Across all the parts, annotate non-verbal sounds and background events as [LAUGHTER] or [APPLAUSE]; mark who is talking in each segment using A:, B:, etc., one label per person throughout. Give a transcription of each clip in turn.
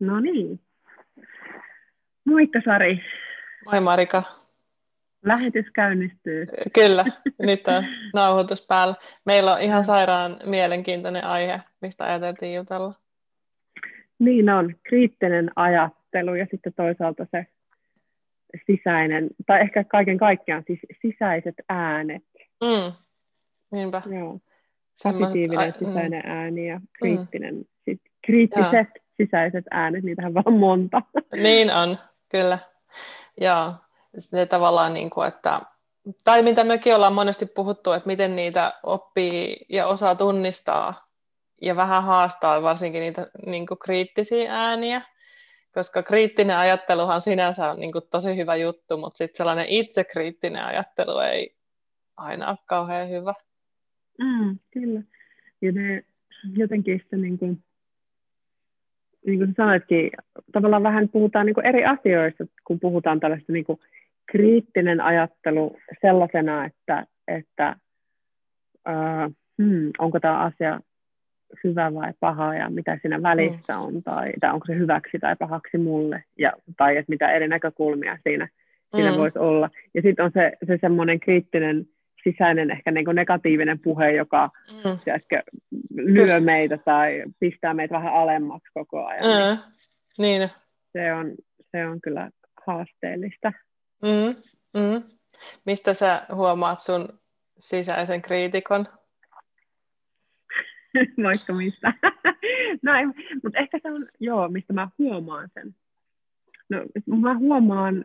A: No niin. Moikka Sari.
B: Moi Marika.
A: Lähetys käynnistyy.
B: Kyllä, nyt on nauhoitus päällä. Meillä on ihan sairaan mielenkiintoinen aihe, mistä ajateltiin jutella.
A: Niin on, kriittinen ajattelu ja sitten toisaalta se sisäinen, tai ehkä kaiken kaikkiaan siis sisäiset äänet.
B: Mm. Niinpä.
A: Joo. Positiivinen mm. sisäinen mm. ääni ja kriittinen, mm. Kriittiset Joo. sisäiset äänet, niitähän vaan monta.
B: Niin on, kyllä. Joo, se tavallaan niin kuin, että tai mitä mekin ollaan monesti puhuttu, että miten niitä oppii ja osaa tunnistaa ja vähän haastaa varsinkin niitä niin kuin kriittisiä ääniä, koska kriittinen ajatteluhan sinänsä on niin kuin tosi hyvä juttu, mutta sitten sellainen itsekriittinen ajattelu ei aina ole kauhean hyvä.
A: Mm, kyllä. Ja ne jotenkin se niin kuin, niin kuin sanoitkin, tavallaan vähän puhutaan niin kuin eri asioista, kun puhutaan tällaista niin kuin kriittinen ajattelu sellaisena, että, että uh, hmm, onko tämä asia hyvä vai paha ja mitä siinä välissä mm. on, tai, tai onko se hyväksi tai pahaksi mulle, ja, tai että mitä eri näkökulmia siinä, siinä mm. voisi olla. Ja sitten on se, se semmoinen kriittinen sisäinen ehkä niin kuin negatiivinen puhe, joka mm. tiedätkö, lyö meitä tai pistää meitä vähän alemmaksi koko ajan.
B: Mm. Niin.
A: Se, on, se on kyllä haasteellista.
B: Mm. Mm. Mistä sä huomaat sun sisäisen kriitikon? [LAUGHS]
A: Vaikka mistä. [LAUGHS] no, mutta ehkä se on, joo, mistä mä huomaan sen. No, mä huomaan,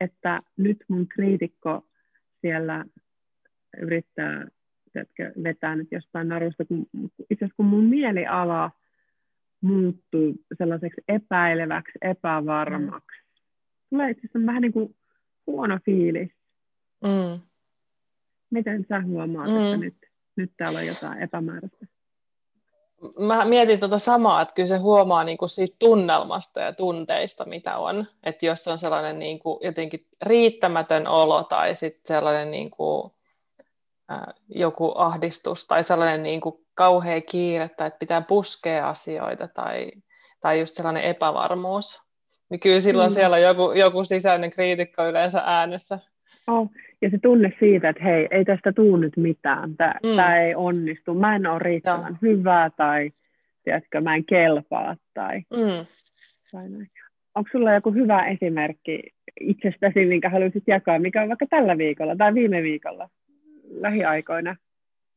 A: että nyt mun kriitikko siellä yrittää tiedätkö, vetää nyt jostain narusta, kun itse asiassa kun mun mieliala muuttuu sellaiseksi epäileväksi, epävarmaksi, tulee itse asiassa vähän niin kuin huono fiilis.
B: Mm.
A: Miten sä huomaat, mm. että nyt, nyt täällä on jotain epämääräistä?
B: Mä mietin tuota samaa, että kyllä se huomaa niin kuin siitä tunnelmasta ja tunteista, mitä on. Että jos on sellainen niin kuin jotenkin riittämätön olo tai sitten sellainen niin kuin joku ahdistus tai sellainen niin kuin kauhea kiire tai että pitää puskea asioita tai, tai just sellainen epävarmuus, niin kyllä silloin mm. siellä on joku, joku sisäinen kriitikko yleensä äänessä.
A: Oh, ja se tunne siitä, että hei, ei tästä tuu nyt mitään, tämä mm. ei onnistu, mä en ole riittävän ja. hyvä tai tiedätkö, mä en kelpaa tai,
B: mm.
A: tai näin. Onko sulla joku hyvä esimerkki itsestäsi, minkä haluaisit jakaa, mikä on vaikka tällä viikolla tai viime viikolla? Lähiaikoina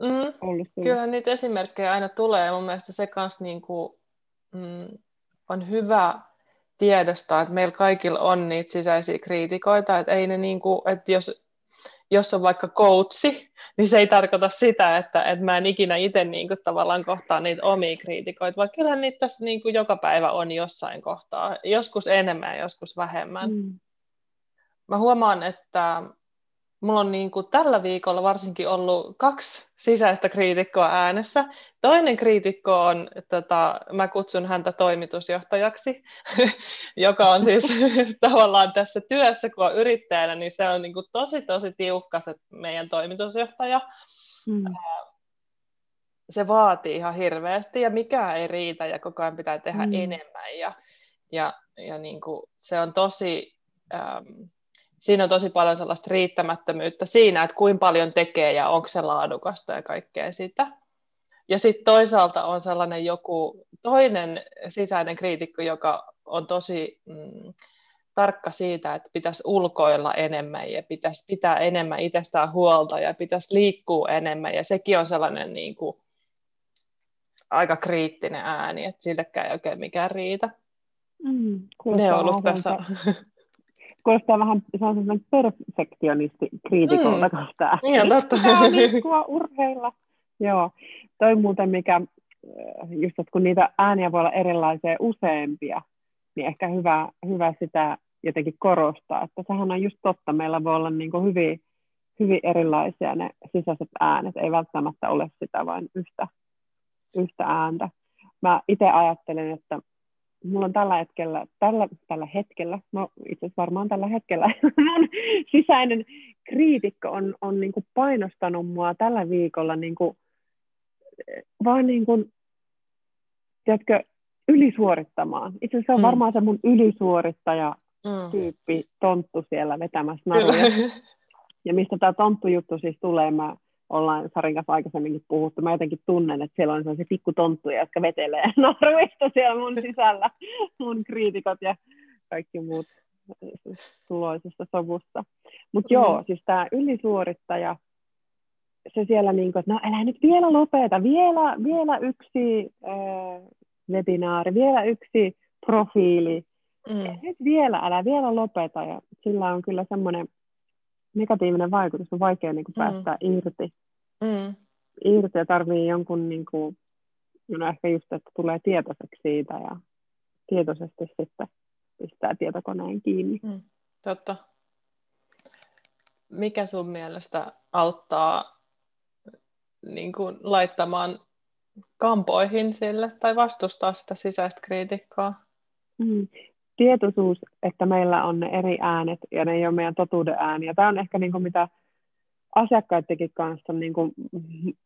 B: mm, ollut sulla? Kyllä niitä esimerkkejä aina tulee mun mielestä se kanssa niin kuin, mm, on hyvä tiedostaa, että meillä kaikilla on niitä sisäisiä kriitikoita, että ei ne niin kuin, että jos, jos on vaikka coachi, niin se ei tarkoita sitä, että, että mä en ikinä itse niin kuin, tavallaan kohtaa niitä omia kriitikoita, vaan kyllä niitä tässä niin kuin, joka päivä on jossain kohtaa, joskus enemmän ja joskus vähemmän. Mm. Mä huomaan, että mulla on niin kuin tällä viikolla varsinkin ollut kaksi sisäistä kriitikkoa äänessä. Toinen kriitikko on, tota, mä kutsun häntä toimitusjohtajaksi, [LAUGHS] joka on siis [LAUGHS] tavallaan tässä työssä, kun on yrittäjänä, niin se on niin kuin tosi tosi tiukka se meidän toimitusjohtaja. Mm. Se vaatii ihan hirveästi ja mikään ei riitä ja koko ajan pitää tehdä mm. enemmän ja, ja, ja niin kuin se on tosi... Ähm, siinä on tosi paljon sellaista riittämättömyyttä siinä, että kuinka paljon tekee ja onko se laadukasta ja kaikkea sitä. Ja sitten toisaalta on sellainen joku toinen sisäinen kriitikko, joka on tosi mm, tarkka siitä, että pitäisi ulkoilla enemmän ja pitäisi pitää enemmän itsestään huolta ja pitäisi liikkua enemmän. Ja sekin on sellainen niin kuin, aika kriittinen ääni, että sillekään ei oikein mikään riitä.
A: Mm, ne on ollut tässä [LAUGHS] kuulostaa vähän, se on semmoinen perfektionisti kriitikolta mm. tämä.
B: Niin totta. [LAUGHS]
A: liikkua, urheilla. Joo. Toi muuten, mikä, äh, just että kun niitä ääniä voi olla erilaisia useampia, niin ehkä hyvä, hyvä sitä jotenkin korostaa, että sehän on just totta, meillä voi olla niin kuin hyvin, hyvin erilaisia ne sisäiset äänet, ei välttämättä ole sitä vain yhtä, yhtä ääntä. Mä itse ajattelen, että mulla on tällä hetkellä, tällä, tällä hetkellä, no itse asiassa varmaan tällä hetkellä, [LAUGHS] mun sisäinen kriitikko on, on niin kuin painostanut mua tällä viikolla niin kuin, vaan niin kuin, tiedätkö, ylisuorittamaan. Itse asiassa se on mm. varmaan se mun ylisuorittaja mm. tyyppi tonttu siellä vetämässä naruja. Ja mistä tämä tonttujuttu siis tulee, mä ollaan Sarin kanssa aikaisemminkin puhuttu. Mä jotenkin tunnen, että siellä on sellaisia pikkutonttuja, jotka vetelee [LAUGHS] naruista siellä mun sisällä, mun kriitikot ja kaikki muut tuloisessa sovussa. Mutta mm. joo, siis tämä ylisuorittaja, se siellä niin kuin, että no älä nyt vielä lopeta, vielä, vielä yksi äh, webinaari, vielä yksi profiili, mm. nyt vielä, älä vielä lopeta. Ja sillä on kyllä semmoinen negatiivinen vaikutus, on vaikea niin kuin, mm. päästä irti. Mm. Irti ja tarvii jonkun, niin kuin, no ehkä just, että tulee tietoiseksi siitä ja tietoisesti sitten pistää tietokoneen kiinni. Mm.
B: Totta. Mikä sun mielestä auttaa niin kuin, laittamaan kampoihin sille tai vastustaa sitä sisäistä kriitikkoa?
A: Mm. Tietoisuus, että meillä on ne eri äänet ja ne ei ole meidän totuuden ääniä. Tämä on ehkä niin kuin mitä asiakkaidenkin kanssa niin kuin,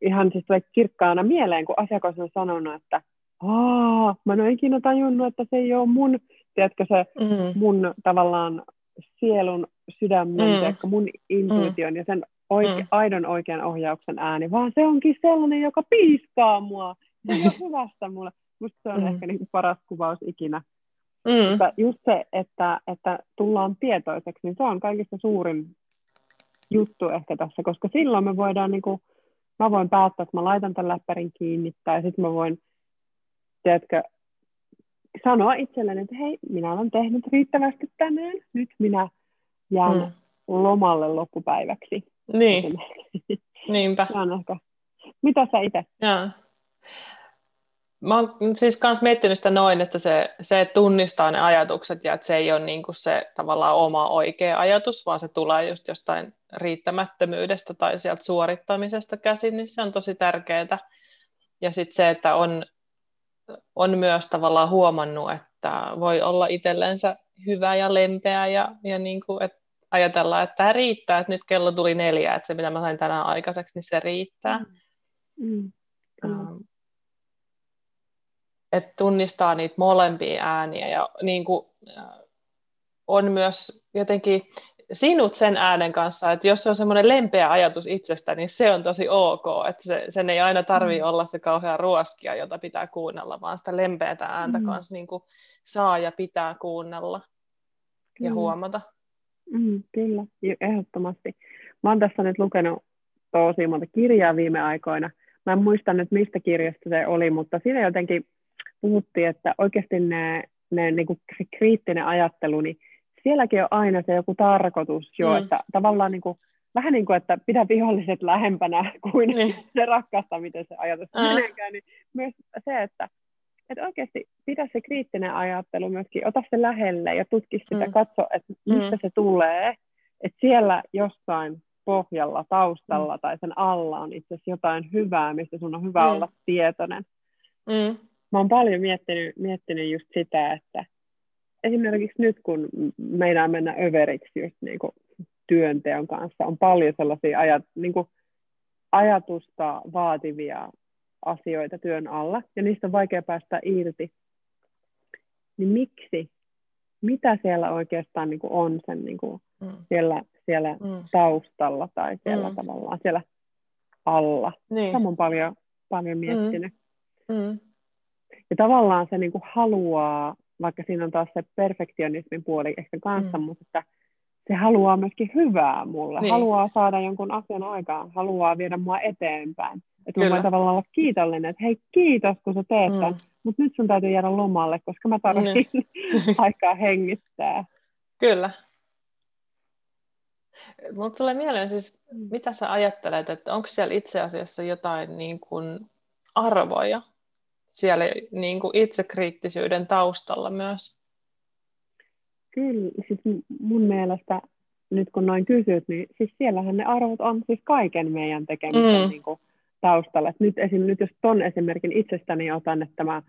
A: ihan siis tulee kirkkaana mieleen, kun asiakas on sanonut, että Aa, mä en ole ikinä tajunnut, että se ei ole mun, tiedätkö se mm. mun tavallaan sielun sydämen, mm. mun intuition mm. ja sen oike- mm. aidon oikean ohjauksen ääni, vaan se onkin sellainen, joka piiskaa mua. Se on [LAUGHS] hyvästä mulle. Musta se on mm. ehkä niin paras kuvaus ikinä. Mm. Mutta just se, että, että tullaan tietoiseksi, niin se on kaikista suurin juttu ehkä tässä, koska silloin me voidaan, niin kuin, mä voin päättää, että mä laitan tämän läppärin kiinni, tai sitten mä voin, tiedätkö, sanoa itselleni, että hei, minä olen tehnyt riittävästi tänään, nyt minä jään mm. lomalle loppupäiväksi.
B: Niin, niinpä.
A: On ehkä. Mitä sä itse?
B: Mä oon siis kans miettinyt sitä noin, että se, se tunnistaa ne ajatukset ja että se ei ole niin kuin se tavallaan oma oikea ajatus, vaan se tulee just jostain riittämättömyydestä tai sieltä suorittamisesta käsin, niin se on tosi tärkeää. Ja sitten se, että on, on myös tavallaan huomannut, että voi olla itsellensä hyvä ja lempeä ja, ja niin kuin, että ajatellaan, että tämä riittää, että nyt kello tuli neljä, että se mitä mä sain tänään aikaiseksi, niin se riittää. Mm. Mm. Että tunnistaa niitä molempia ääniä ja niin kuin, on myös jotenkin sinut sen äänen kanssa, että jos se on semmoinen lempeä ajatus itsestä, niin se on tosi ok, että se, sen ei aina tarvitse mm. olla se kauhea ruoskia, jota pitää kuunnella, vaan sitä lempeätä ääntä mm. kanssa niin kuin saa ja pitää kuunnella ja mm. huomata.
A: Mm, kyllä, ehdottomasti. Mä oon tässä nyt lukenut tosi monta kirjaa viime aikoina. Mä en muista nyt, mistä kirjasta se oli, mutta siinä jotenkin puhuttiin, että oikeasti ne, ne niin kuin se kriittinen ajattelu, niin sielläkin on aina se joku tarkoitus jo, mm. että tavallaan niin kuin, vähän niin kuin, että pidä viholliset lähempänä kuin niin. se rakasta, miten se ajatus mm. meneekään, niin myös se, että että oikeasti pidä se kriittinen ajattelu myöskin, ota se lähelle ja tutki sitä, mm. katso, että mistä mm. se tulee, että siellä jossain pohjalla, taustalla mm. tai sen alla on itse asiassa jotain hyvää, mistä sun on hyvä mm. olla tietoinen. Mm. Mä oon paljon miettinyt, miettinyt just sitä, että esimerkiksi nyt kun meidän mennä överiksi just niin kuin työnteon kanssa, on paljon sellaisia ajat, niin kuin ajatusta vaativia asioita työn alla, ja niistä on vaikea päästä irti, niin miksi? Mitä siellä oikeastaan niin kuin on sen niin kuin mm. siellä, siellä mm. taustalla tai siellä mm. tavallaan siellä alla? Niin. Tämä on paljon, paljon miettinyt. Mm. Mm. Ja tavallaan se niin kuin haluaa, vaikka siinä on taas se perfektionismin puoli ehkä kanssa, mm. mutta että se haluaa myöskin hyvää mulle, niin. haluaa saada jonkun asian aikaan, haluaa viedä mua eteenpäin. Että mä voin tavallaan olla kiitollinen, että hei kiitos kun sä teet mm. tämän, mutta nyt sun täytyy jäädä lomalle, koska mä tarvitsen niin. [LAUGHS] aikaa hengittää.
B: Kyllä. Mutta tulee mieleen siis, mitä sä ajattelet, että onko siellä itse asiassa jotain niin kuin arvoja siellä niin kuin itsekriittisyyden taustalla myös?
A: Kyllä, siis mun mielestä nyt kun noin kysyt, niin siis siellähän ne arvot on siis kaiken meidän tekemisen mm. niin kuin taustalla. Et nyt, esim, nyt jos ton esimerkin itsestäni otan, että mä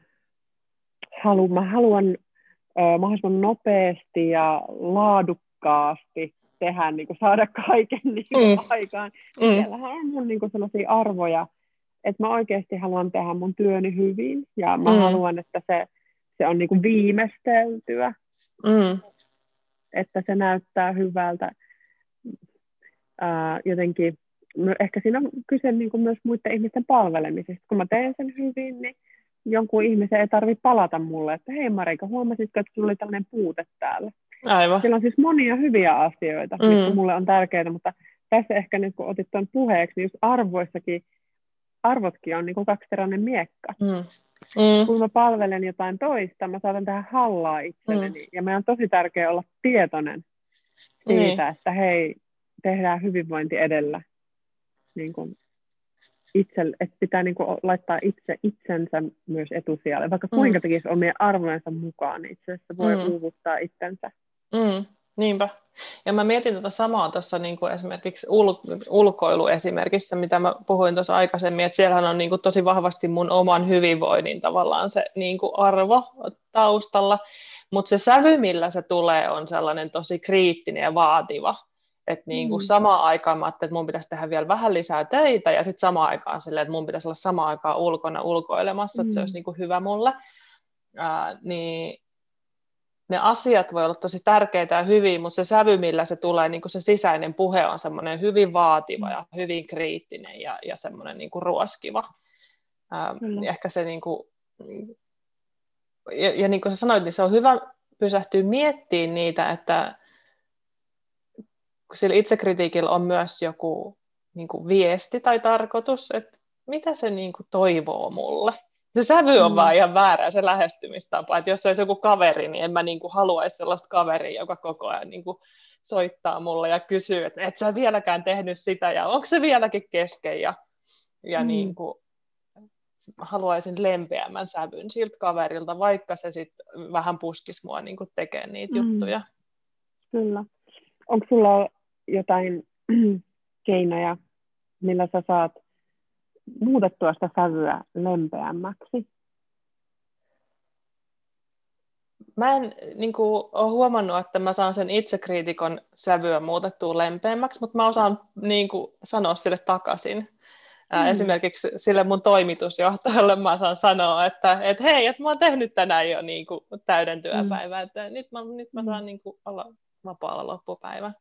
A: haluan, mä haluan ö, mahdollisimman nopeasti ja laadukkaasti tehdä, niin kuin saada kaiken niin kuin mm. aikaan. Mm. Siellähän on mun niin kuin sellaisia arvoja, että mä oikeasti haluan tehdä mun työni hyvin ja mä mm. haluan, että se, se on niin kuin viimeisteltyä, mm. että se näyttää hyvältä. Ää, jotenkin, no ehkä siinä on kyse niin kuin myös muiden ihmisten palvelemisesta. Kun mä teen sen hyvin, niin jonkun ihmisen ei tarvitse palata mulle, että hei Marika, huomasitko, että sulla oli tällainen puute täällä?
B: Aivan.
A: Siellä on siis monia hyviä asioita, mm. mitkä mulle on tärkeitä, mutta tässä ehkä nyt kun otit tuon puheeksi, niin just arvoissakin, arvotkin on niin kuin kaksiteräinen miekka. Mm. Mm. Kun mä palvelen jotain toista, mä saatan tehdä hallaa itselleni. Mm. Ja meidän on tosi tärkeää olla tietoinen siitä, mm. että hei, tehdään hyvinvointi edellä. Niin kuin itse, että pitää niin kuin laittaa itse itsensä myös etusijalle. Vaikka mm. kuinka tekisi omien arvojensa mukaan, niin itse asiassa voi mm. uuvuttaa itsensä.
B: Mm. Niinpä. Ja mä mietin tätä samaa tuossa niin kuin esimerkiksi ul- ulkoiluesimerkissä, mitä mä puhuin tuossa aikaisemmin, että siellähän on niin kuin tosi vahvasti mun oman hyvinvoinnin tavallaan se niin kuin arvo taustalla, mutta se sävy, millä se tulee, on sellainen tosi kriittinen ja vaativa. Että niin kuin mm. samaan aikaan mä että mun pitäisi tehdä vielä vähän lisää töitä ja sitten samaan aikaan silleen, että mun pitäisi olla samaan aikaan ulkona ulkoilemassa, mm. että se mm. olisi niin kuin hyvä mulle. Ää, niin ne asiat voi olla tosi tärkeitä ja hyviä, mutta se sävy, millä se tulee, niin kuin se sisäinen puhe on semmoinen hyvin vaativa ja hyvin kriittinen ja, ja semmoinen niin kuin ruoskiva. Ähm, ehkä se niin kuin, ja, ja niin kuin sä sanoit, niin se on hyvä pysähtyä miettimään niitä, että sillä itsekritiikillä on myös joku niin kuin viesti tai tarkoitus, että mitä se niin kuin toivoo mulle se sävy on mm. vaan ihan väärä se lähestymistapa, että jos olisi joku kaveri, niin en mä niin kuin haluaisi sellaista kaveria, joka koko ajan niin kuin soittaa mulle ja kysyy, että et sä vieläkään tehnyt sitä ja onko se vieläkin kesken ja, ja mm. niin kuin, haluaisin lempeämmän sävyn siltä kaverilta, vaikka se sitten vähän puskisi mua niin tekemään niitä mm. juttuja.
A: Kyllä. Onko sulla jotain [CLEARS THROAT] keinoja, millä sä saat muutettua sitä sävyä lempeämmäksi?
B: Mä en niin kuin, ole huomannut, että mä saan sen itsekriitikon sävyä muutettua lempeämmäksi, mutta mä osaan niin kuin, sanoa sille takaisin. Mm. Esimerkiksi sille mun toimitusjohtajalle mä saan sanoa, että, että hei, että mä oon tehnyt tänään jo niin kuin, täyden työpäivän, mm. että nyt mä, nyt mä saan niin kuin, olla vapaalla loppupäivä.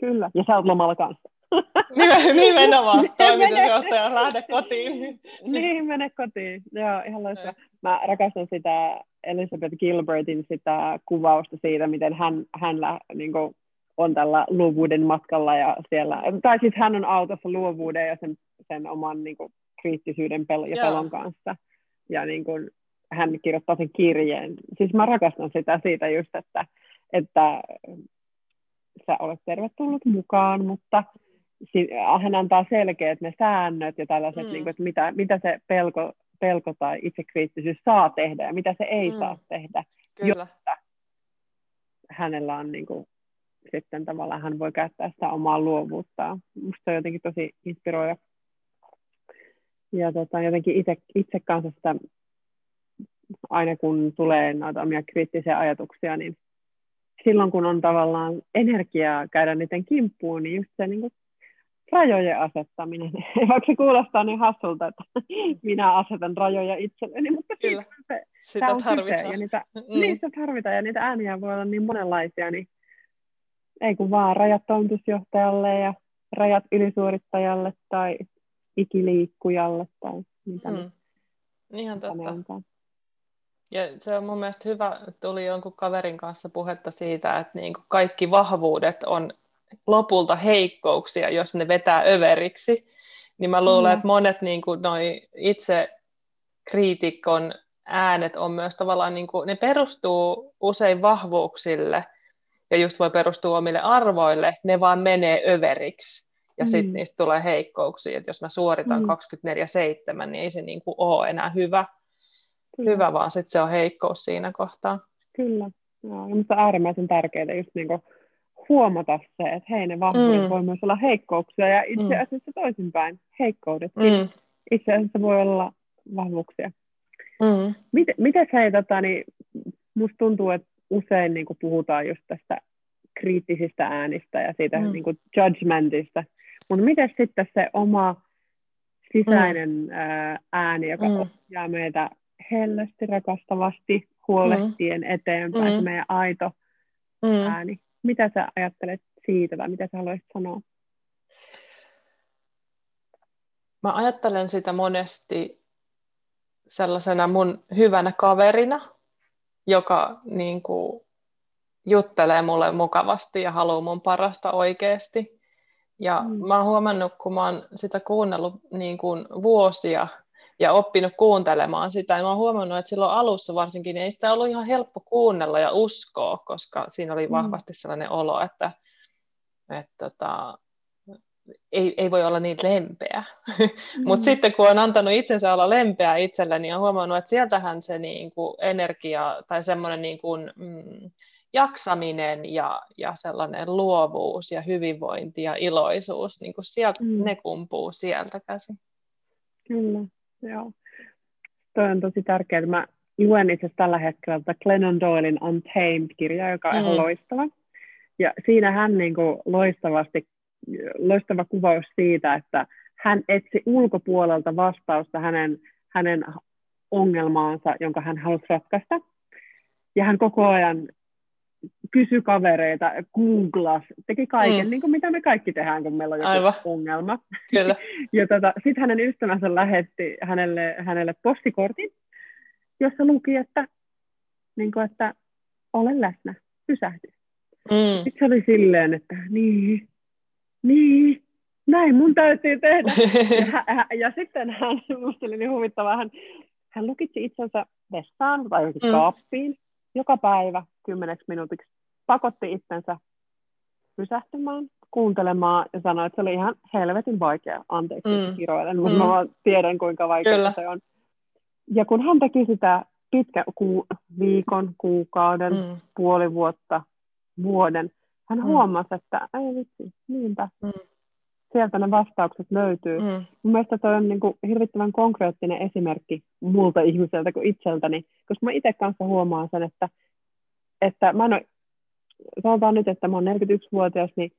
A: Kyllä, ja sä oot lomalla kanssa. [LAUGHS]
B: Nimenomaan, toimitusjohtaja, lähde kotiin.
A: niin, mene kotiin. Joo, ihan loistavaa. Mä rakastan sitä Elizabeth Gilbertin sitä kuvausta siitä, miten hän, hän niin kuin, on tällä luovuuden matkalla ja siellä, tai siis hän on autossa luovuuden ja sen, sen oman niin kuin, kriittisyyden pel- ja pelon kanssa. Ja niin kuin, hän kirjoittaa sen kirjeen. Siis mä rakastan sitä siitä just, että, että sä olet tervetullut mukaan, mutta hän antaa selkeät ne säännöt ja tällaiset, mm. niin kuin, että mitä, mitä se pelko, pelko tai itsekriittisyys saa tehdä ja mitä se ei mm. saa tehdä, Kyllä. jotta hänellä on niin kuin, sitten tavallaan hän voi käyttää sitä omaa luovuuttaan. Musta se on jotenkin tosi inspiroiva. Ja tota, jotenkin itse, itse kanssa sitä, aina kun tulee noita omia kriittisiä ajatuksia, niin silloin kun on tavallaan energiaa käydä niiden kimppuun, niin just se niin kuin rajojen asettaminen. [LAUGHS] Vaikka se kuulostaa niin hassulta, että [LAUGHS] minä asetan rajoja itselleni, mutta Kyllä. se,
B: sitä on tarvitaan.
A: ja niitä, mm. niistä tarvitaan ja niitä ääniä voi olla niin monenlaisia, niin ei kun vaan rajat toimitusjohtajalle ja rajat ylisuorittajalle tai ikiliikkujalle tai mitä mm.
B: Ihan totta. Ja se on mun mielestä hyvä, tuli jonkun kaverin kanssa puhetta siitä, että niin kuin kaikki vahvuudet on lopulta heikkouksia, jos ne vetää överiksi, niin mä luulen, mm. että monet niin kuin, noi itse kriitikon äänet on myös tavallaan, niin kuin, ne perustuu usein vahvuuksille, ja just voi perustua omille arvoille, ne vaan menee överiksi. Ja mm. sitten niistä tulee heikkouksia, että jos mä suoritan mm. 24-7, niin ei se niin kuin ole enää hyvä, Kyllä. hyvä vaan sitten se on heikkous siinä kohtaa.
A: Kyllä, Joo, ja on äärimmäisen tärkeää just niin kuin huomata se, että hei, ne vahvuudet mm. voi myös olla heikkouksia ja itse mm. asiassa toisinpäin, heikkoudet mm. itse asiassa voi olla vahvuuksia. Mm. Miten, hei, tota, niin, musta tuntuu, että usein niin kuin puhutaan just tästä kriittisistä äänistä ja siitä mm. niin kuin judgmentista, mutta miten sitten se oma sisäinen mm. ääni, joka mm. ohjaa meitä hellästi, rakastavasti, huolehtien mm. eteenpäin, mm. se meidän aito mm. ääni. Mitä sä ajattelet siitä tai mitä sä haluaisit sanoa?
B: Mä ajattelen sitä monesti sellaisena mun hyvänä kaverina, joka niin kuin, juttelee mulle mukavasti ja haluaa mun parasta oikeasti. Ja mm. mä oon huomannut, kun mä oon sitä kuunnellut niin kuin vuosia ja oppinut kuuntelemaan sitä, ja mä oon huomannut, että silloin alussa varsinkin niin ei sitä ollut ihan helppo kuunnella ja uskoa, koska siinä oli mm. vahvasti sellainen olo, että, että tota, ei, ei voi olla niin lempeä. [LAUGHS] Mm. Mutta sitten kun on antanut itsensä olla lempeä itselleni, niin on huomannut, että sieltähän se niin kuin energia tai semmoinen niin kuin, mm, jaksaminen ja, ja sellainen luovuus ja hyvinvointi ja iloisuus, niin kuin sieltä, mm. ne kumpuu sieltä käsin.
A: Kyllä, joo. Toi on tosi tärkeää. Mä luen itse asiassa tällä hetkellä tätä Glennon Doylein Untamed-kirjaa, joka on mm. ihan loistava. Ja siinä hän niin kuin loistavasti, loistava kuvaus siitä, että hän etsi ulkopuolelta vastausta hänen, hänen ongelmaansa, jonka hän halusi ratkaista. Ja hän koko ajan kysy kavereita, googlas, teki kaiken, mm. niin kuin mitä me kaikki tehdään, kun meillä on joku Aivan. ongelma.
B: Kyllä. [LAUGHS]
A: ja tota, sitten hänen ystävänsä lähetti hänelle, hänelle postikortin, jossa luki, että, niin kuin, että ole läsnä, pysähdy. Mm. Sitten se oli silleen, että niin, niin, näin mun täytyy tehdä. [LAUGHS] ja, ja, ja sitten hän, musta oli niin huvittavaa, hän, hän lukitsi itsensä vessaan tai johonkin mm. kaappiin joka päivä kymmeneksi minuutiksi pakotti itsensä pysähtymään, kuuntelemaan ja sanoi, että se oli ihan helvetin vaikea. Anteeksi, mm. kiroilen, mutta mm. mä tiedän, kuinka vaikea se on. Ja kun hän teki sitä pitkä ku, viikon, kuukauden, mm. puoli vuotta, vuoden, hän mm. huomasi, että ei vitsi, niinpä. Mm. Sieltä ne vastaukset löytyy. Mm. Mun mielestä toi on niin kuin hirvittävän konkreettinen esimerkki multa ihmiseltä kuin itseltäni, koska mä itse kanssa huomaan sen, että että mä en ole, sanotaan nyt, että mä oon 41-vuotias, niin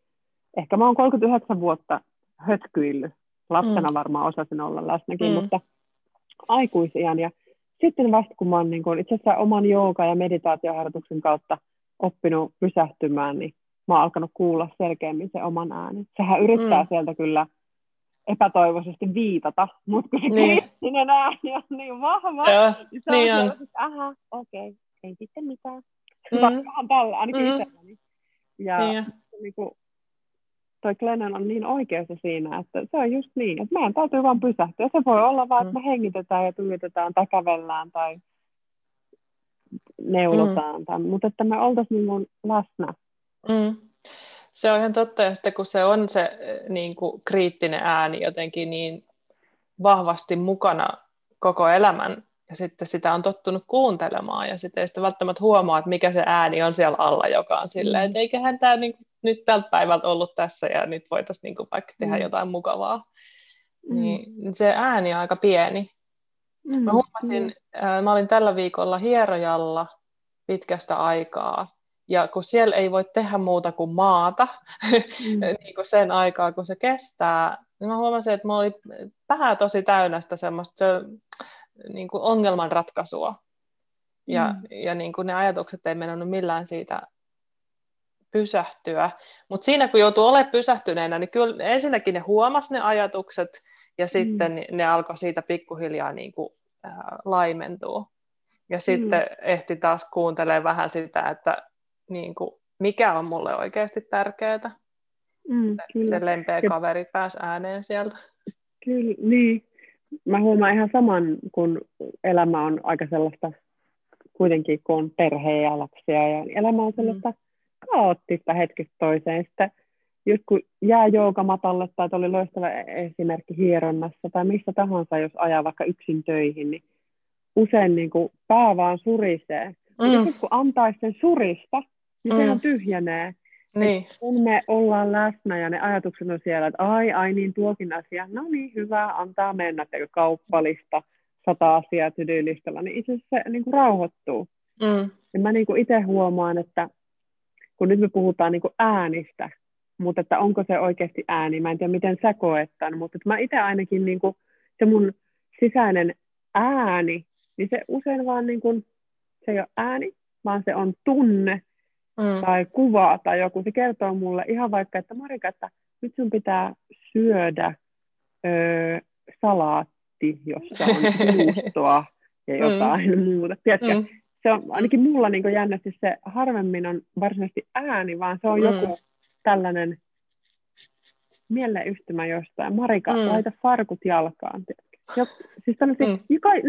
A: ehkä mä oon 39 vuotta hötkyillyt. Lapsena mm. varmaan osasin olla läsnäkin, mm. mutta aikuisiän. Ja sitten vasta kun mä oon niin kun, itse asiassa oman jooga- ja meditaatioharjoituksen kautta oppinut pysähtymään, niin mä oon alkanut kuulla selkeämmin se oman äänen. Sehän yrittää mm. sieltä kyllä epätoivoisesti viitata, mutta kun se niin. kriittinen ääni on niin vahva,
B: Joo, niin se niin
A: on, on. että aha, okei, okay, ei sitten mitään. Mm. Vähän tällä, ainakin mm. itselläni. Ja niin. niin kuin, toi Glennon on niin oikeassa siinä, että se on just niin, että meidän täytyy vaan pysähtyä. Se voi olla vaan, että mm. me hengitetään ja tuijotetaan tai kävellään tai neulotaan, mm. tai, mutta että me oltaisiin niin läsnä.
B: Mm. Se on ihan totta, ja sitten kun se on se niin kuin, kriittinen ääni jotenkin niin vahvasti mukana koko elämän ja sitten sitä on tottunut kuuntelemaan ja sitten ei sitä välttämättä huomaa, että mikä se ääni on siellä alla, joka on silleen, mm. että eiköhän tämä niin, nyt tältä päivältä ollut tässä ja nyt voitaisiin niin kuin vaikka tehdä mm. jotain mukavaa. Mm. Niin se ääni on aika pieni. Mm. Mä huomasin, mm. mä olin tällä viikolla hierojalla pitkästä aikaa ja kun siellä ei voi tehdä muuta kuin maata mm. [LAUGHS] niin kuin sen aikaa, kun se kestää, niin mä huomasin, että mulla oli pää tosi täynnä sitä semmoista, se, niin kuin ongelmanratkaisua. Ja, mm. ja niin kuin ne ajatukset ei mennyt millään siitä pysähtyä. Mutta siinä kun joutuu olemaan pysähtyneenä, niin kyllä ensinnäkin ne huomasi ne ajatukset ja sitten mm. ne alkoi siitä pikkuhiljaa niin kuin, äh, laimentua. Ja mm. sitten ehti taas kuuntelemaan vähän sitä, että niin kuin, mikä on mulle oikeasti tärkeää. Mm, se, se lempeä kaveri pääsi ääneen sieltä.
A: Kyllä, niin mä huomaan ihan saman, kun elämä on aika sellaista, kuitenkin kun on perhe ja lapsia, ja elämä on sellaista mm. kaoottista hetkistä toiseen. Sitten just kun jää joogamatalle, tai oli loistava esimerkki hieronnassa, tai missä tahansa, jos ajaa vaikka yksin töihin, niin usein niin kuin pää vaan surisee. Mm. Jos kun antaisi sen surista, niin mm. sehän tyhjenee. Niin. kun me ollaan läsnä ja ne ajatukset on siellä, että ai, ai niin tuokin asia, no niin hyvä, antaa mennä, että kauppalista, sata asiaa tydyylistalla, niin itse asiassa se niin kuin rauhoittuu. Mm. Ja mä niin kuin itse huomaan, että kun nyt me puhutaan niin kuin äänistä, mutta että onko se oikeasti ääni, mä en tiedä miten sä koet tämän, mutta että mä itse ainakin niin kuin, se mun sisäinen ääni, niin se usein vaan niin kuin, se ei ole ääni, vaan se on tunne mm. tai kuva tai joku. Se kertoo mulle ihan vaikka, että Marika, että nyt sun pitää syödä öö, salaatti, jossa on [LAUGHS] juustoa ja mm. jotain mm. muuta. Tiedätkö? Mm. Se on ainakin mulla niin jännästi se harvemmin on varsinaisesti ääni, vaan se on mm. joku tällainen mieleyhtymä jostain. Marika, mm. laita farkut jalkaan. Ja, siis tällaisia, mm.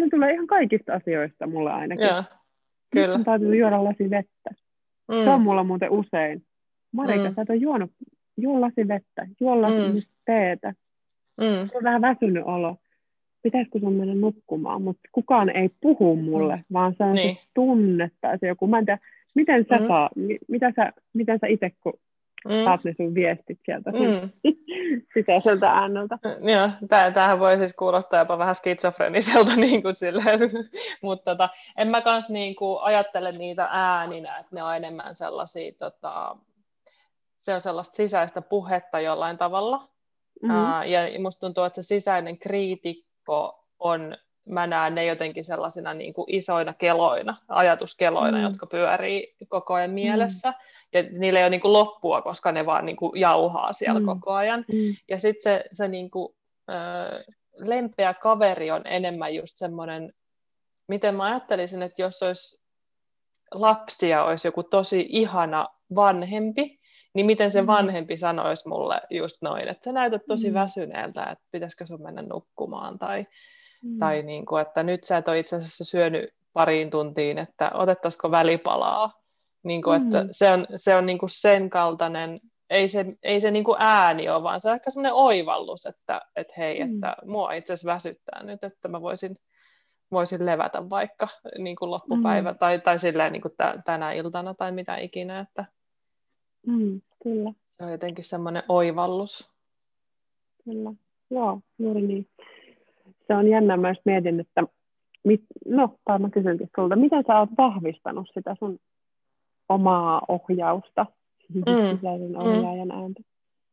A: ne tulee ihan kaikista asioista mulle ainakin. Ja, kyllä. Nyt täytyy juoda lasi vettä. Mm. Se on mulla muuten usein. Marika, mm. sä et ole juonut, juo lasi vettä, juo lasi mm. teetä. Mm. Se on vähän väsynyt olo. Pitäisikö sun mennä nukkumaan? Mutta kukaan ei puhu mulle, mm. vaan se on niin. se tunne tai se joku. Mä en tiedä, miten sä mm. saa, mitä sä, miten sä itse, kun mm. saat ne sun viestit sieltä mm. [LAUGHS] sisäiseltä ääneltä.
B: Mm, joo, tämähän voi siis kuulostaa jopa vähän skitsofreniselta, [LAUGHS] niin kuin silleen. mutta tota, en mä kans niin kuin ajattele niitä ääninä, että ne on enemmän sellaisia, tota, se on sellaista sisäistä puhetta jollain tavalla. Mm-hmm. Uh, ja musta tuntuu, että se sisäinen kriitikko on mä näen ne jotenkin sellaisina niin kuin isoina keloina, ajatuskeloina, mm. jotka pyörii koko ajan mielessä. Mm ja niillä ei ole niin kuin loppua, koska ne vaan niin kuin jauhaa siellä mm. koko ajan. Mm. Ja sitten se, se niin kuin, äh, lempeä kaveri on enemmän just semmoinen, miten mä ajattelisin, että jos olisi lapsia, olisi joku tosi ihana vanhempi, niin miten se mm. vanhempi sanoisi mulle just noin, että sä näytät tosi mm. väsyneeltä, että pitäisikö sun mennä nukkumaan, tai, mm. tai niin kuin, että nyt sä et ole itse asiassa syönyt pariin tuntiin, että otettaisiko välipalaa, niin kuin, mm. että se on, se on niin kuin sen kaltainen, ei se, ei se niin kuin ääni ole, vaan se on ehkä sellainen oivallus, että, että hei, mm. että mua itse asiassa väsyttää nyt, että mä voisin, voisin levätä vaikka niin kuin loppupäivä mm. tai, tai silleen niin kuin tänä iltana tai mitä ikinä. Että
A: mm, kyllä.
B: Se on jotenkin semmoinen oivallus.
A: Kyllä, joo, juuri niin. Se on jännä, mä mietin, että mit, no, tai mä kysynkin sulta, miten sä oot vahvistanut sitä sun omaa ohjausta, mm. sisäisen mm. ohjaajan ääntä.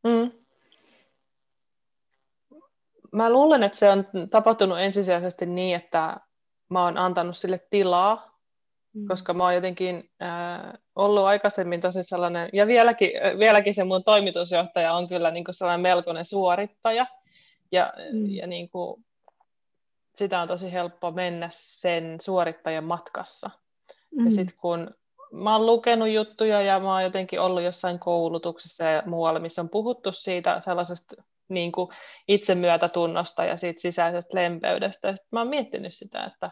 A: Mm.
B: Mä luulen, että se on tapahtunut ensisijaisesti niin, että mä oon antanut sille tilaa, mm. koska mä oon jotenkin äh, ollut aikaisemmin tosi sellainen, ja vieläkin, vieläkin se mun toimitusjohtaja on kyllä niin kuin sellainen melkoinen suorittaja, ja, mm. ja niin kuin, sitä on tosi helppo mennä sen suorittajan matkassa. Mm. Ja sitten kun mä oon lukenut juttuja ja mä oon jotenkin ollut jossain koulutuksessa ja muualla, missä on puhuttu siitä sellaisesta niin kuin itsemyötätunnosta ja siitä sisäisestä lempeydestä. Ja mä oon miettinyt sitä, että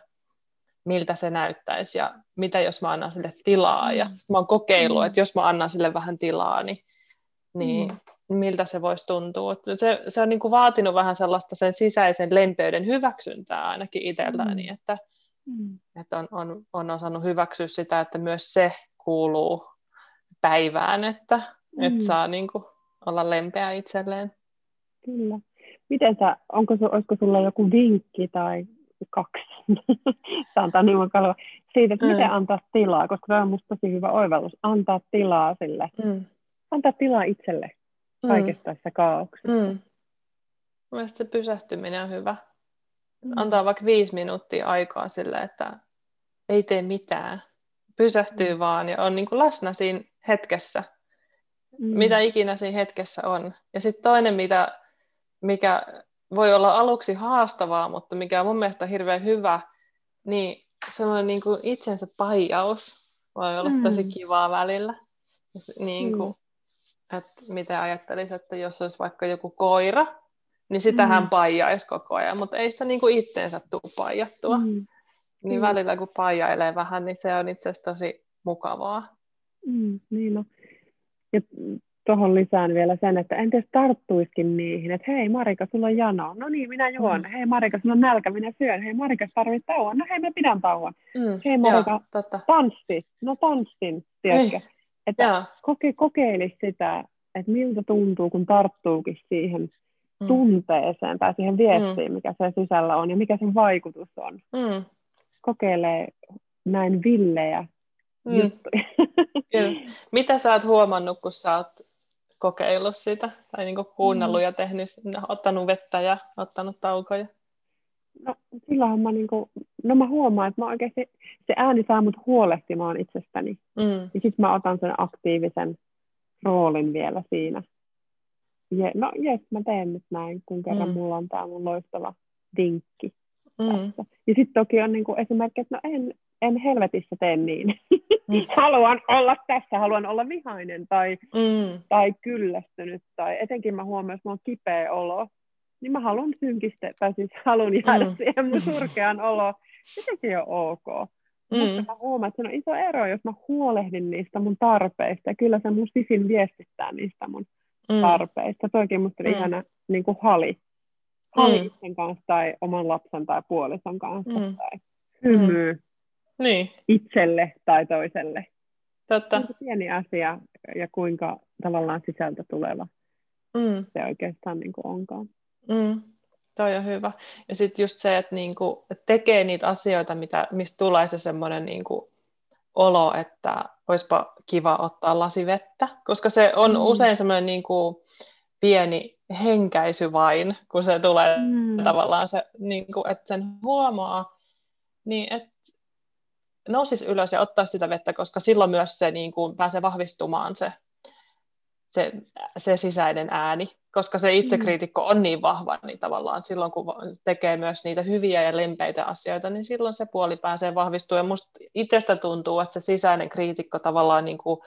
B: miltä se näyttäisi ja mitä jos mä annan sille tilaa. Ja mm. mä oon kokeillut, mm. että jos mä annan sille vähän tilaa, niin, niin mm. miltä se voisi tuntua. Se, se on niin kuin vaatinut vähän sellaista sen sisäisen lempeyden hyväksyntää ainakin itseltäni, mm. että Mm. Että on, on, on osannut hyväksyä sitä, että myös se kuuluu päivään, että, mm. että saa niin kuin, olla lempeä itselleen.
A: Kyllä. Miten sä, onko, olisiko sulla joku vinkki tai kaksi, [LAUGHS] antaa niin kalva, siitä, että mm. miten antaa tilaa, koska tämä on minusta tosi hyvä oivallus, antaa tilaa sille, mm. antaa tilaa itselle kaikessa mm. tässä kaauksessa. Mm.
B: Mielestäni se pysähtyminen on hyvä. Mm. Antaa vaikka viisi minuuttia aikaa sille, että ei tee mitään. Pysähtyy mm. vaan ja on niin kuin läsnä siinä hetkessä, mm. mitä ikinä siinä hetkessä on. Ja sitten toinen, mitä, mikä voi olla aluksi haastavaa, mutta mikä on mun mielestä hirveän hyvä, niin semmoinen niin kuin itsensä paijaus voi olla mm. tosi kivaa välillä. Niin kuin, mm. että miten ajattelisit, että jos olisi vaikka joku koira, niin sitä hän mm. paijaisi koko ajan, mutta ei sitä niinku itteensä tule paijattua. Mm. Niin mm. välillä kun paijailee vähän, niin se on itse asiassa tosi mukavaa.
A: Mm, niin no. Ja tuohon lisään vielä sen, että entäs tarttuiskin niihin, että hei Marika, sulla on jano. No niin, minä juon. Mm. Hei Marika, sulla on nälkä, minä syön. Hei Marika, tarvit tauon. No hei, mä pidän tauon. Mm. Hei Marika, Joo, totta. tanssi. No tanssin, tiedätkö? Ei. Että koke, kokeilisi sitä, että miltä tuntuu, kun tarttuukin siihen. Tunteeseen tai siihen viestiin, mm. mikä se sisällä on ja mikä sen vaikutus on. Mm. Kokeilee näin villejä mm. juttuja. [LAUGHS]
B: Mitä sä oot huomannut, kun sä oot kokeillut sitä tai niin kuunnellut mm. ja tehnyt, ottanut vettä ja ottanut taukoja?
A: No silloinhan mä, niin kuin, no mä huomaan, että mä oikeasti, se ääni saa mut huolehtimaan itsestäni. Mm. Ja sitten mä otan sen aktiivisen roolin vielä siinä. Je, no jes, mä teen nyt näin, kun kerran mm. mulla on tämä mun loistava vinkki. Mm. Ja sitten toki on niin kuin esimerkki, että no en, en helvetissä tee niin. Mm. [LAUGHS] haluan olla tässä, haluan olla vihainen tai, mm. tai kyllästynyt. Tai etenkin mä huomioon, että mä oon kipeä olo, niin mä haluan synkistä, tai siis haluan jäädä mm. siihen mun surkean olo. Sekin on ok. Mm. Mutta mä huomaan, että se on iso ero, jos mä huolehdin niistä mun tarpeista. Ja kyllä se mun sisin viestittää niistä mun mm. tarpeista. Toikin musta mm. ihana niin kuin hali. Hali mm. itsen kanssa tai oman lapsen tai puolison kanssa. Mm. Tai hymy mm. niin. itselle tai toiselle.
B: Totta. On
A: pieni asia ja kuinka tavallaan sisältö tuleva mm. se oikeastaan niin kuin onkaan.
B: Mm. Toi on hyvä. Ja sitten just se, että niinku, tekee niitä asioita, mitä, mistä tulee se semmoinen niinku olo, että olisipa kiva ottaa lasi vettä, koska se on mm. usein semmoinen niinku pieni henkäisy vain, kun se tulee mm. tavallaan se, niinku, että sen huomaa, niin että nousisi ylös ja ottaa sitä vettä, koska silloin myös se niin kuin, pääsee vahvistumaan se, se, se sisäinen ääni koska se itsekriitikko on niin vahva, niin tavallaan silloin kun tekee myös niitä hyviä ja lempeitä asioita, niin silloin se puoli pääsee vahvistumaan. Ja musta itsestä tuntuu, että se sisäinen kriitikko tavallaan niin kuin,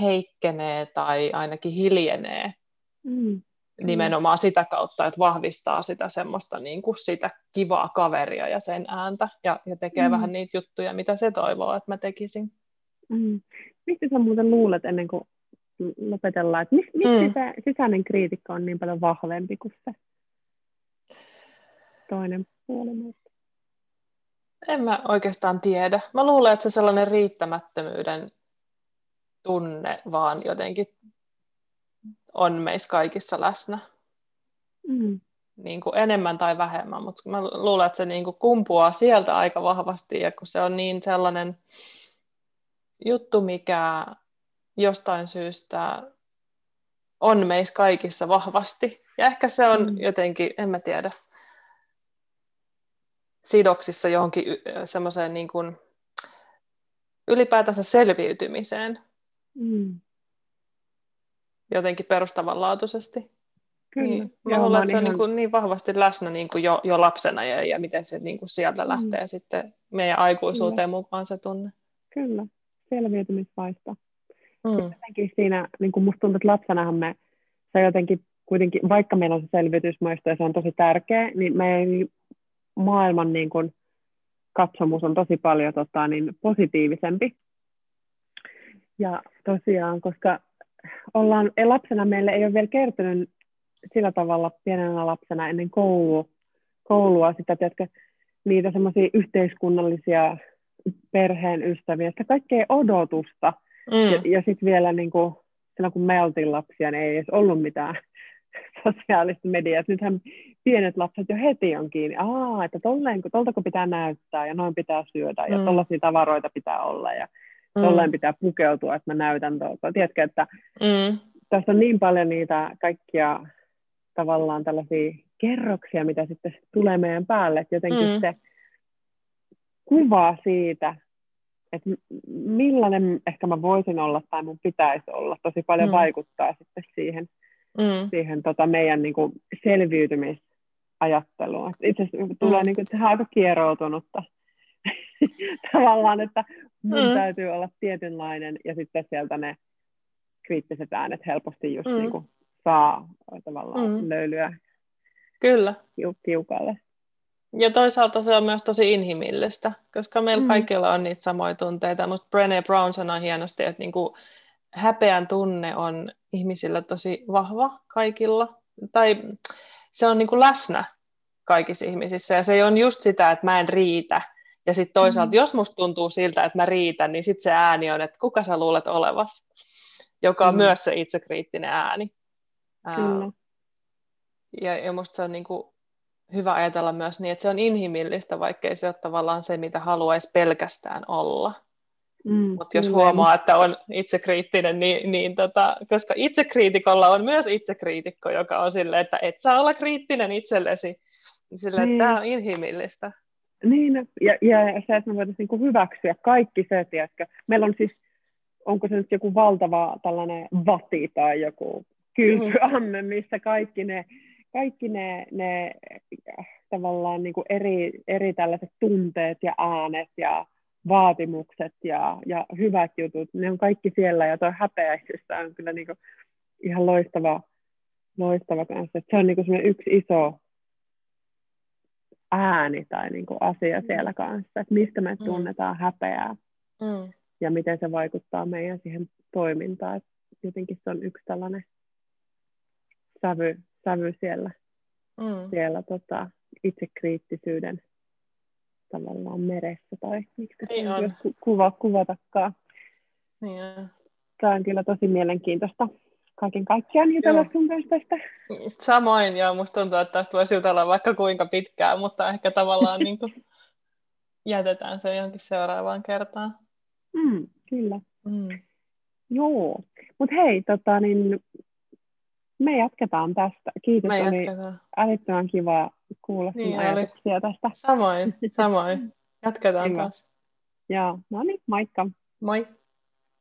B: heikkenee tai ainakin hiljenee mm. nimenomaan sitä kautta, että vahvistaa sitä semmoista niin kuin sitä kivaa kaveria ja sen ääntä ja, ja tekee mm. vähän niitä juttuja, mitä se toivoo, että mä tekisin.
A: Mm. Mistä sä muuten luulet ennen kuin lopetellaan, että miksi, mm. se sisäinen kriitikko on niin paljon vahvempi kuin se toinen puoli?
B: En mä oikeastaan tiedä. Mä luulen, että se sellainen riittämättömyyden tunne vaan jotenkin on meissä kaikissa läsnä. Mm. Niin kuin enemmän tai vähemmän, mutta mä luulen, että se niin kuin kumpuaa sieltä aika vahvasti, ja kun se on niin sellainen juttu, mikä jostain syystä on meissä kaikissa vahvasti. Ja ehkä se on mm. jotenkin, en mä tiedä, sidoksissa johonkin semmoiseen niin kuin ylipäätänsä selviytymiseen. Mm. Jotenkin perustavanlaatuisesti. Kyllä. Niin, mä Joo, luulen, että se on ihan... niin, kuin niin vahvasti läsnä niin kuin jo, jo lapsena ja, ja miten se niin kuin sieltä mm. lähtee sitten meidän aikuisuuteen Kyllä. mukaan se tunne.
A: Kyllä, selviytymisvaista. Mm. Jotenkin siinä, niin kuin musta tuntuu, että lapsenahan me se jotenkin kuitenkin, vaikka meillä on se selvitysmuisto ja se on tosi tärkeä, niin meidän maailman niin kuin, katsomus on tosi paljon tota, niin positiivisempi. Ja tosiaan, koska ollaan, lapsena meille ei ole vielä kertynyt sillä tavalla pienenä lapsena ennen koulua, koulua sitä, tiedätkö, niitä semmoisia yhteiskunnallisia perheen ystäviä, sitä kaikkea odotusta – Mm. Ja, ja sitten vielä niin kuin, silloin kun me oltiin lapsia, niin ei edes ollut mitään [LAUGHS] sosiaalista mediaa. Nythän pienet lapset jo heti on kiinni. Aa, että tolleen, toltako pitää näyttää ja noin pitää syödä ja mm. tollaisia tavaroita pitää olla ja mm. tolleen pitää pukeutua, että mä näytän tuolta. Tiedätkö, että mm. tässä on niin paljon niitä kaikkia tavallaan tällaisia kerroksia, mitä sitten tulee meidän päälle, että jotenkin mm. se kuva siitä, että millainen ehkä mä voisin olla tai mun pitäisi olla, tosi paljon mm. vaikuttaa sitten siihen, mm. siihen tota meidän niin kuin selviytymisajatteluun. Itse asiassa tulee mm. niin kuin, että aika kieroutunutta [LAUGHS] tavallaan, että mun mm. täytyy olla tietynlainen ja sitten sieltä ne kriittiset äänet helposti just mm. niin kuin saa tavallaan mm. löylyä
B: Kyllä.
A: tiukalle.
B: Ja toisaalta se on myös tosi inhimillistä, koska meillä mm. kaikilla on niitä samoja tunteita, mutta Brené Brown sanoi hienosti, että niinku häpeän tunne on ihmisillä tosi vahva kaikilla, tai se on niinku läsnä kaikissa ihmisissä, ja se on just sitä, että mä en riitä, ja sitten toisaalta, mm. jos musta tuntuu siltä, että mä riitän, niin sitten se ääni on, että kuka sä luulet olevas, joka on mm. myös se itsekriittinen ääni. Kyllä. ja, ja musta se on niinku hyvä ajatella myös niin, että se on inhimillistä, vaikkei se ole tavallaan se, mitä haluaisi pelkästään olla. Mm, Mutta jos huomaa, että on itsekriittinen, niin, niin tota, koska itsekriitikolla on myös itsekriitikko, joka on silleen, että et saa olla kriittinen itsellesi, Sillä, niin. tämä on inhimillistä.
A: Niin, ja, ja se, että me voitaisiin niin hyväksyä kaikki se, tiedätkö. Meillä on siis, onko se nyt joku valtava tällainen vati tai joku kylpyamme, missä kaikki ne, kaikki ne, ne tavallaan niin kuin eri, eri tällaiset tunteet ja äänet ja vaatimukset ja, ja hyvät jutut, ne on kaikki siellä ja tuo häpeäisyys on kyllä niin kuin ihan loistava, loistava kanssa. Että se on niin kuin yksi iso ääni tai niin kuin asia mm. siellä kanssa, että mistä me mm. tunnetaan häpeää mm. ja miten se vaikuttaa meidän siihen toimintaan. Jotenkin se on yksi tällainen sävy, sävy siellä, mm. siellä tota, itsekriittisyyden tavallaan meressä tai miksi niin on. Ku- kuva, kuvatakaan.
B: Niin on.
A: Tämä on kyllä tosi mielenkiintoista kaiken kaikkiaan jutella sun kanssa tästä.
B: Samoin, ja musta tuntuu, että tästä voisi jutella vaikka kuinka pitkään, mutta ehkä tavallaan [LAUGHS] niin kuin jätetään se johonkin seuraavaan kertaan.
A: Mm, kyllä. Mm. Joo, mutta hei, tota, niin me jatketaan tästä. Kiitos, me oli jatketaan. älyttömän kiva kuulla niin, sun ajatuksia oli. tästä.
B: Samoin, samoin. Jatketaan Hyvä. taas.
A: Joo, no niin, moikka.
B: Moi.